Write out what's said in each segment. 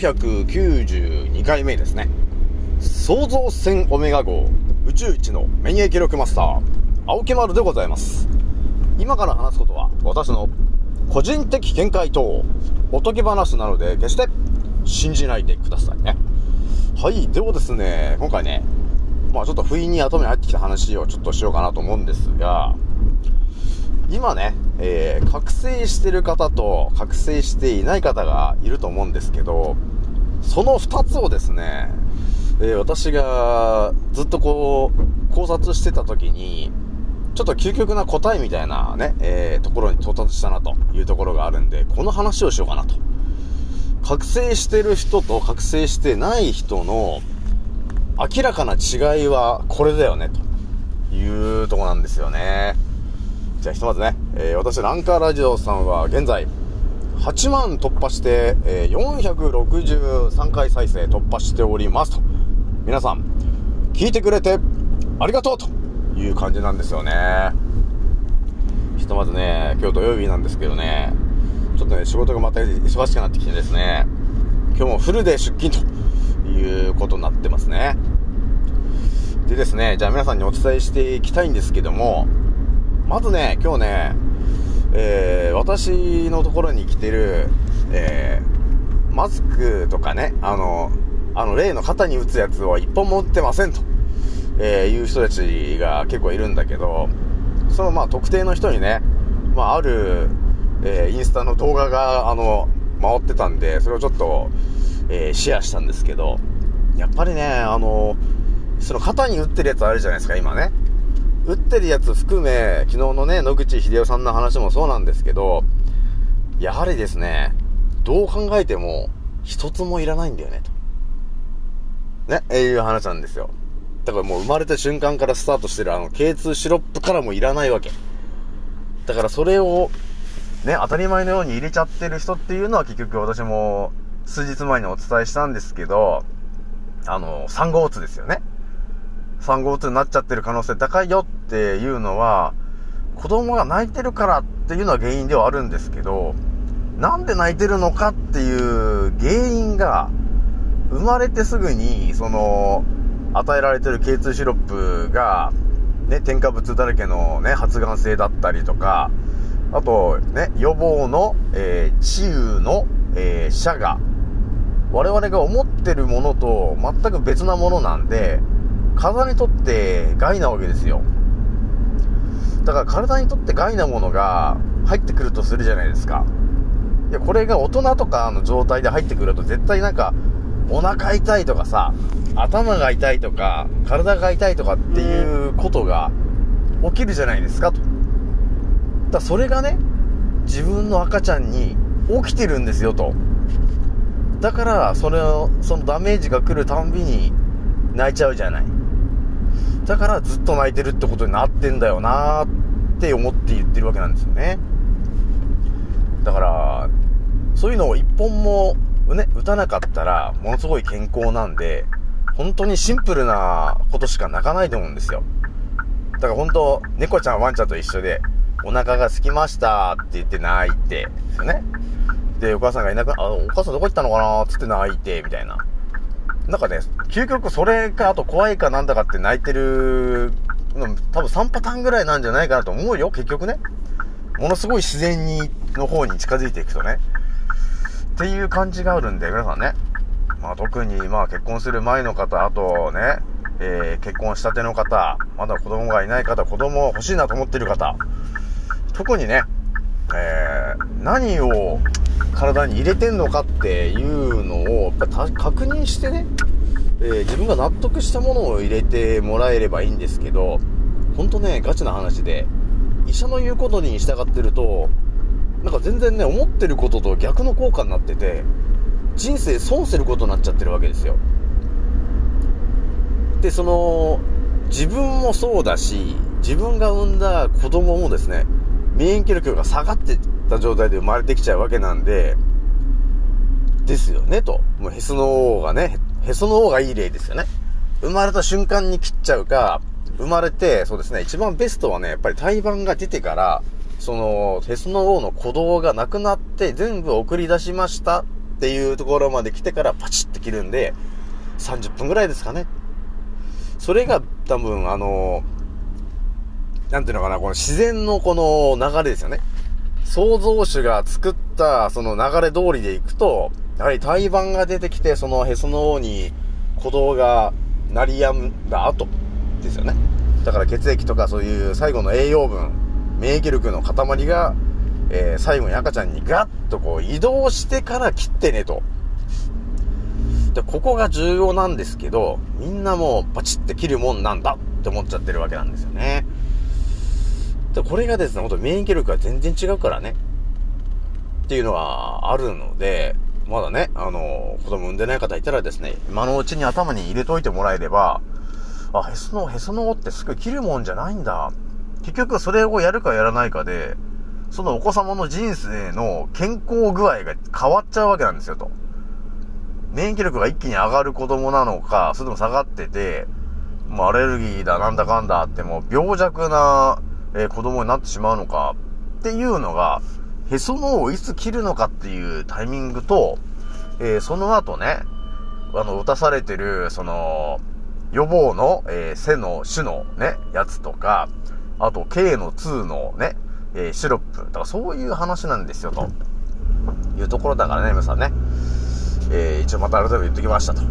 992回目ですね。創造船オメガ号宇宙一の免疫力マスター、青木丸でございます。今から話すことは私の個人的見解とおとぎ話なので決して信じないでくださいね。はい、ではですね、今回ね、まあちょっと不意に頭に入ってきた話をちょっとしようかなと思うんですが、今ね、えー、覚醒してる方と覚醒していない方がいると思うんですけど、その二つをですね、えー、私がずっとこう、考察してた時に、ちょっと究極な答えみたいなね、えー、ところに到達したなというところがあるんで、この話をしようかなと。覚醒してる人と覚醒してない人の明らかな違いはこれだよね、というとこなんですよね。じゃあひとまずね、えー、私ランカーラジオさんは現在8万突破して、え、463回再生突破しておりますと。皆さん、聞いてくれてありがとうという感じなんですよね。ひとまずね、今日土曜日なんですけどね、ちょっとね、仕事がまた忙しくなってきてですね、今日もフルで出勤ということになってますね。でですね、じゃあ皆さんにお伝えしていきたいんですけども、まずね、今日ね、えー、私のところに来てる、えー、マスクとかね、あの、あの、例の肩に打つやつを一本も打ってませんと、えー、いう人たちが結構いるんだけど、そのまあ特定の人にね、まあある、えー、インスタの動画が、あの、回ってたんで、それをちょっと、えー、シェアしたんですけど、やっぱりね、あの、その肩に打ってるやつあるじゃないですか、今ね。打ってるやつ含め、昨日のね、野口秀夫さんの話もそうなんですけど、やはりですね、どう考えても、一つもいらないんだよね、と。ね、えいう話なんですよ。だからもう生まれた瞬間からスタートしてるあの K2 シロップからもいらないわけ。だからそれを、ね、当たり前のように入れちゃってる人っていうのは結局私も数日前にお伝えしたんですけど、あの、3号うつですよね。3号うつになっちゃってる可能性高いよっていうのは、子供が泣いてるからっていうのは原因ではあるんですけど、なんで泣いてるのかっていう原因が、生まれてすぐに、その、与えられてる K2 シロップが、ね、添加物だらけのね、発がん性だったりとか、あと、ね、予防の、えー、治癒の、えー、社が、我々が思ってるものと全く別なものなんで、体にとって害なわけですよ。だから体にとって害なものが入ってくるとするじゃないですか。いや、これが大人とかの状態で入ってくると絶対なんか、お腹痛いとかさ、頭が痛いとか、体が痛いとかっていうことが起きるじゃないですか、と。だそれがね、自分の赤ちゃんに起きてるんですよ、と。だから、それを、そのダメージが来るたんびに泣いちゃうじゃない。だからずっと泣いてるってことになってんだよなーって思って言ってるわけなんですよね。だから、そういうのを一本もね、打たなかったら、ものすごい健康なんで、本当にシンプルなことしか泣かないと思うんですよ。だから本当、猫ちゃんワンちゃんと一緒で、お腹が空きましたって言って泣いて、ですよね。で、お母さんがいなくな、あ、お母さんどこ行ったのかなつって泣いて、みたいな。なんかね、究極それか、あと怖いかなんだかって泣いてるの、多分3パターンぐらいなんじゃないかなと思うよ、結局ね。ものすごい自然に、の方に近づいていくとね。っていう感じがあるんで、皆さんね。まあ特に、まあ結婚する前の方、あとね、えー、結婚したての方、まだ子供がいない方、子供欲しいなと思ってる方、特にね、えー、何を体に入れてんのかっていうのを、やっぱ確認してね、えー、自分が納得したものを入れてもらえればいいんですけど、ほんとね、ガチな話で、医者の言うことに従ってると、なんか全然ね、思ってることと逆の効果になってて、人生損することになっちゃってるわけですよ。で、その、自分もそうだし、自分が産んだ子供もですね、免疫力が下がってた状態で生まれてきちゃうわけなんで、ですよね、と。もうへその緒がね、へその緒がいい例ですよね。生まれた瞬間に切っちゃうか、生まれて、そうですね、一番ベストはね、やっぱり胎盤が出てから、その、へその緒の鼓動がなくなって全部送り出しましたっていうところまで来てからパチッと切るんで、30分ぐらいですかね。それが多分あの、なんていうのかな、この自然のこの流れですよね。創造主が作ったその流れ通りでいくと、やはり胎盤が出てきて、そのへその緒に鼓動が鳴り止んだ後ですよね。だから血液とかそういう最後の栄養分、免疫力の塊が、えー、最後に赤ちゃんにガッとこう移動してから切ってねと。で、ここが重要なんですけど、みんなもうバチって切るもんなんだって思っちゃってるわけなんですよね。で、これがですね、ほんと免疫力が全然違うからね。っていうのがあるので、まだね、あの、子供産んでない方いたらですね、今のうちに頭に入れといてもらえれば、あ、へその、へその緒ってすぐ切るもんじゃないんだ。結局それをやるかやらないかで、そのお子様の人生の健康具合が変わっちゃうわけなんですよと。免疫力が一気に上がる子供なのか、それとも下がってて、もうアレルギーだなんだかんだってもう病弱な、えー、子供になってしまうのかっていうのが、へその緒をいつ切るのかっていうタイミングと、えー、その後ね、あの、打たされてる、その、予防の、えー、背の種のね、やつとか、あと、K の2のね、えー、シロップ。だからそういう話なんですよ、というところだからね、皆さんね。えー、一応また改めて言ってきましたと。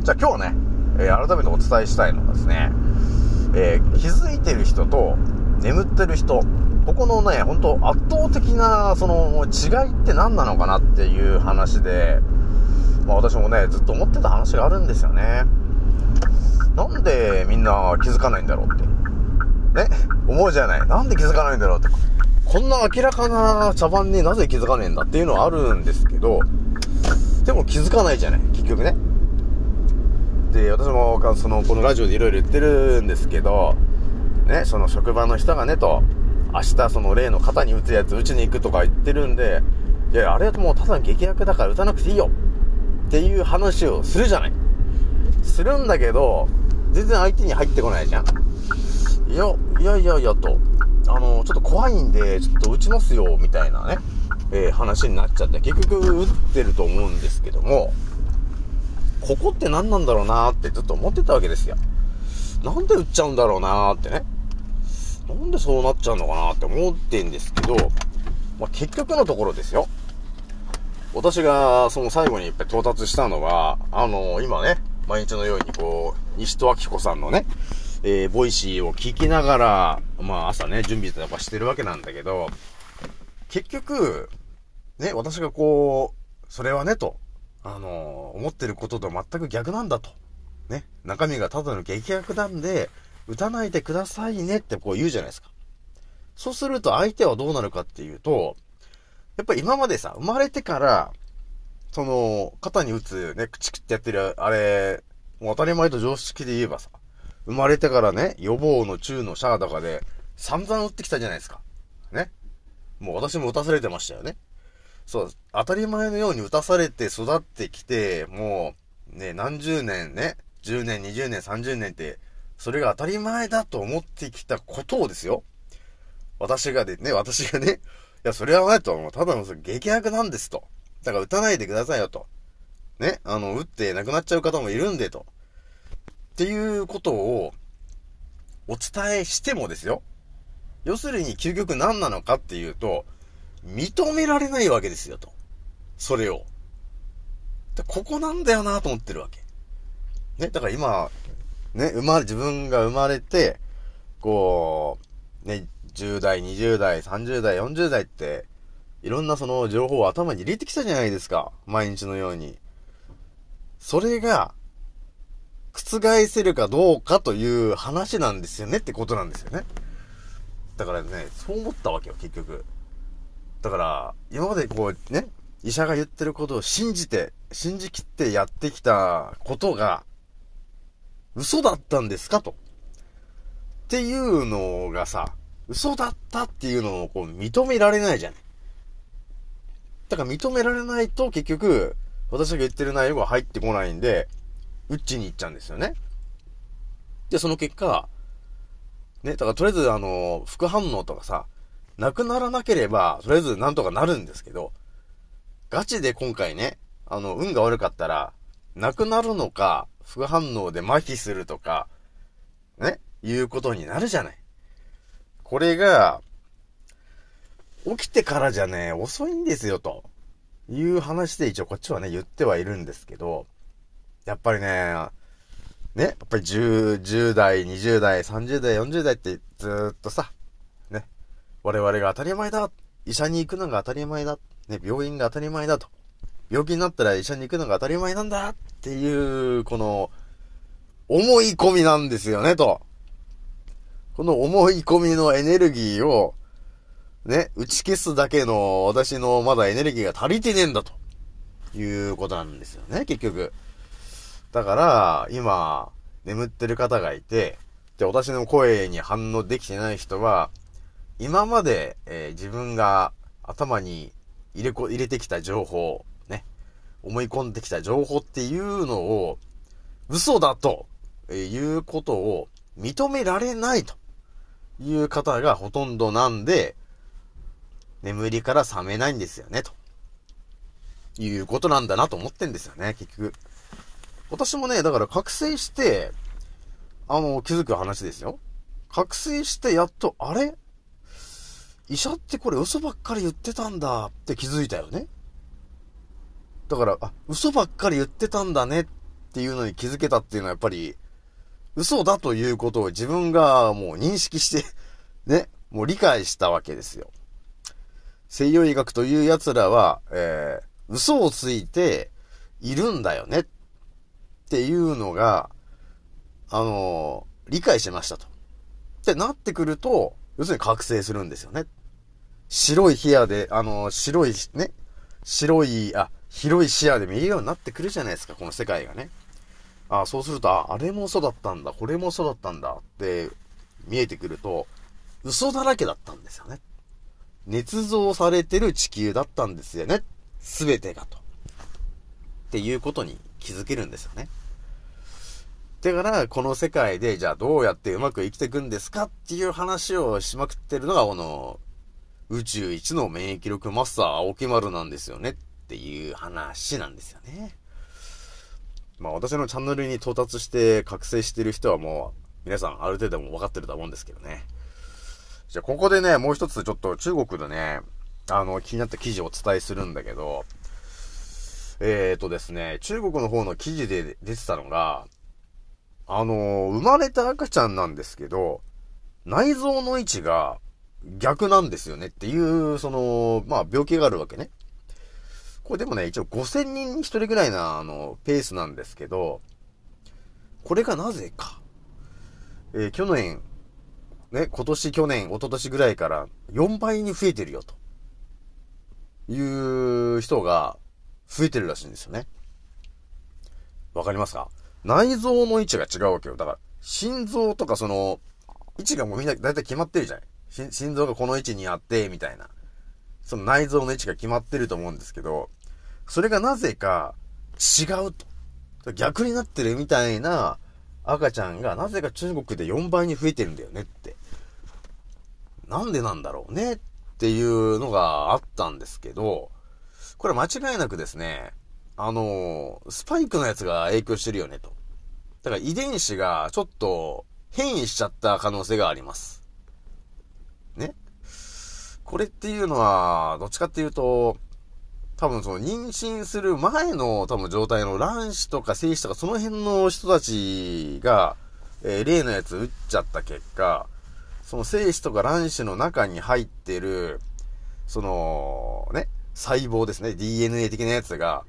じゃあ今日ね、え、改めてお伝えしたいのはですね、え、気づいてる人と眠ってる人、ここのね、本当圧倒的な、その、違いって何なのかなっていう話で、まあ私もね、ずっと思ってた話があるんですよね。なんでみんな気づかないんだろうって。ね思うじゃない。なんで気づかないんだろうって。こんな明らかな茶番になぜ気づかねえんだっていうのはあるんですけど、でも気づかないじゃない、結局ね。で、私も、その、このラジオでいろいろ言ってるんですけど、ね、その職場の人がね、と、明日その例の肩に打つやつ打ちに行くとか言ってるんで、いや、あれはもうただ劇薬だから打たなくていいよっていう話をするじゃない。するんだけど、全然相手に入ってこないじゃん。いや、いやいやいやと、あの、ちょっと怖いんで、ちょっと打ちますよ、みたいなね、えー、話になっちゃって、結局打ってると思うんですけども、ここって何なんだろうなーってずっと思ってたわけですよ。なんで打っちゃうんだろうなーってね。なんでそうなっちゃうのかなって思ってんですけど、まあ、結局のところですよ。私がその最後にいっぱい到達したのは、あのー、今ね、毎日のようにこう、西戸明子さんのね、えー、ボイシーを聞きながら、まあ朝ね、準備とかしてるわけなんだけど、結局、ね、私がこう、それはね、と、あのー、思ってることと全く逆なんだと。ね、中身がただの劇薬なんで、打たないでくださいねってこう言うじゃないですか。そうすると相手はどうなるかっていうと、やっぱり今までさ、生まれてから、その、肩に打つね、口ってやってる、あれ、もう当たり前と常識で言えばさ、生まれてからね、予防の中のシャアとかで、散々打ってきたじゃないですか。ね。もう私も打たされてましたよね。そう、当たり前のように打たされて育ってきて、もう、ね、何十年ね、10年、20年、30年って、それが当たり前だと思ってきたことをですよ。私がでね、私がね、いや、それはないと、ただの激悪なんですと。だから打たないでくださいよと。ね、あの、打って亡くなっちゃう方もいるんでと。っていうことをお伝えしてもですよ。要するに究極何なのかっていうと、認められないわけですよと。それを。でここなんだよなと思ってるわけ。ね、だから今、ね、生まれ、自分が生まれて、こう、ね、10代、20代、30代、40代って、いろんなその情報を頭に入れてきたじゃないですか。毎日のように。それが、覆せるかどうかという話なんですよねってことなんですよね。だからね、そう思ったわけよ、結局。だから、今までこうね、医者が言ってることを信じて、信じきってやってきたことが、嘘だったんですか？と。っていうのがさ、嘘だったっていうのをこう認められないじゃん。だから認められないと結局、私が言ってる内容が入ってこないんで、うっちに行っちゃうんですよね。で、その結果、ね、だからとりあえずあの、副反応とかさ、なくならなければ、とりあえずなんとかなるんですけど、ガチで今回ね、あの、運が悪かったら、なくなるのか、副反応で麻痺するとか、ね、いうことになるじゃない。これが、起きてからじゃね、遅いんですよ、という話で一応こっちはね、言ってはいるんですけど、やっぱりね、ね、やっぱり10、10代、20代、30代、40代ってずっとさ、ね、我々が当たり前だ、医者に行くのが当たり前だ、ね、病院が当たり前だと、病気になったら医者に行くのが当たり前なんだっていう、この、思い込みなんですよね、と。この思い込みのエネルギーを、ね、打ち消すだけの私のまだエネルギーが足りてねえんだと。いうことなんですよね、結局。だから、今、眠ってる方がいて、で、私の声に反応できてない人は、今まで、えー、自分が頭に入れこ、入れてきた情報、思い込んできた情報っていうのを、嘘だと、え、いうことを認められないという方がほとんどなんで、眠りから覚めないんですよね、と。いうことなんだなと思ってんですよね、結局。私もね、だから覚醒して、あの、気づく話ですよ。覚醒してやっと、あれ？医者ってこれ嘘ばっかり言ってたんだって気づいたよね。だから、あ、嘘ばっかり言ってたんだねっていうのに気づけたっていうのはやっぱり、嘘だということを自分がもう認識して ね、もう理解したわけですよ。西洋医学という奴らは、えー、嘘をついているんだよねっていうのが、あのー、理解しましたと。ってなってくると、要するに覚醒するんですよね。白い視野で、あのー、白い、ね、白い、あ、広い視野で見えるようになってくるじゃないですか、この世界がね。あ、そうすると、あ、れも嘘だったんだ、これも嘘だったんだって見えてくると、嘘だらけだったんですよね。捏造されてる地球だったんですよね。すべてがと。っていうことに気づけるんですよね。だから、この世界で、じゃあどうやってうまく生きていくんですか？っていう話をしまくってるのが、この、宇宙一の免疫力マスター、青木丸なんですよねっていう話なんですよね。まあ私のチャンネルに到達して覚醒してる人はもう、皆さんある程度も分かってると思うんですけどね。じゃあここでね、もう一つちょっと中国でね、あの、気になった記事をお伝えするんだけど、えーとですね、中国の方の記事で出てたのが、あの、生まれた赤ちゃんなんですけど、内臓の位置が逆なんですよねっていう、その、まあ病気があるわけね。これでもね、一応5000人に1人ぐらいな、あの、ペースなんですけど、これがなぜか。えー、去年、ね、今年、去年、一昨年ぐらいから4倍に増えてるよ、と。いう人が増えてるらしいんですよね。わかりますか？内臓の位置が違うわけよ。だから、心臓とかその、位置がもうみんな大体決まってるじゃない心臓がこの位置にあって、みたいな。その内臓の位置が決まってると思うんですけど、それがなぜか違うと。逆になってるみたいな赤ちゃんがなぜか中国で4倍に増えてるんだよねって。なんでなんだろうねっていうのがあったんですけど、これ間違いなくですね、あの、スパイクのやつが影響してるよねと。だから遺伝子がちょっと変異しちゃった可能性があります。ね？これっていうのは、どっちかっていうと、多分その妊娠する前の多分状態の卵子とか精子とかその辺の人たちが、えー、例のやつ打っちゃった結果、その精子とか卵子の中に入ってる、その、ね、細胞ですね、DNA 的なやつが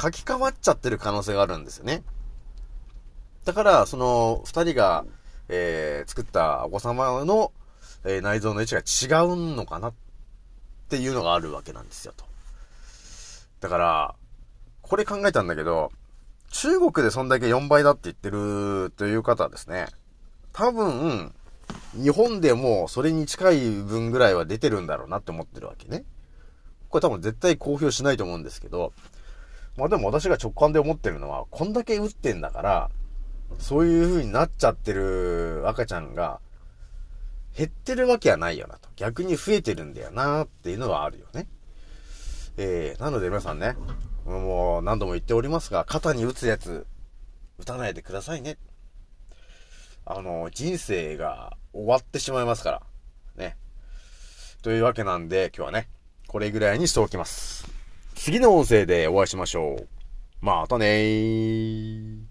書き換わっちゃってる可能性があるんですよね。だから、その二人が、えー、作ったお子様の、えー、内臓の位置が違うのかなっていうのがあるわけなんですよ、と。だから、これ考えたんだけど、中国でそんだけ4倍だって言ってるという方はですね、多分、日本でもそれに近い分ぐらいは出てるんだろうなって思ってるわけね。これ多分絶対公表しないと思うんですけど、まあでも私が直感で思ってるのは、こんだけ打ってんだから、そういう風になっちゃってる赤ちゃんが、減ってるわけはないよなと。逆に増えてるんだよなっていうのはあるよね。えー、なので皆さんね、もう何度も言っておりますが、肩に打つやつ、打たないでくださいね。あの、人生が終わってしまいますから。ね。というわけなんで、今日はね、これぐらいにしておきます。次の音声でお会いしましょう。またねー。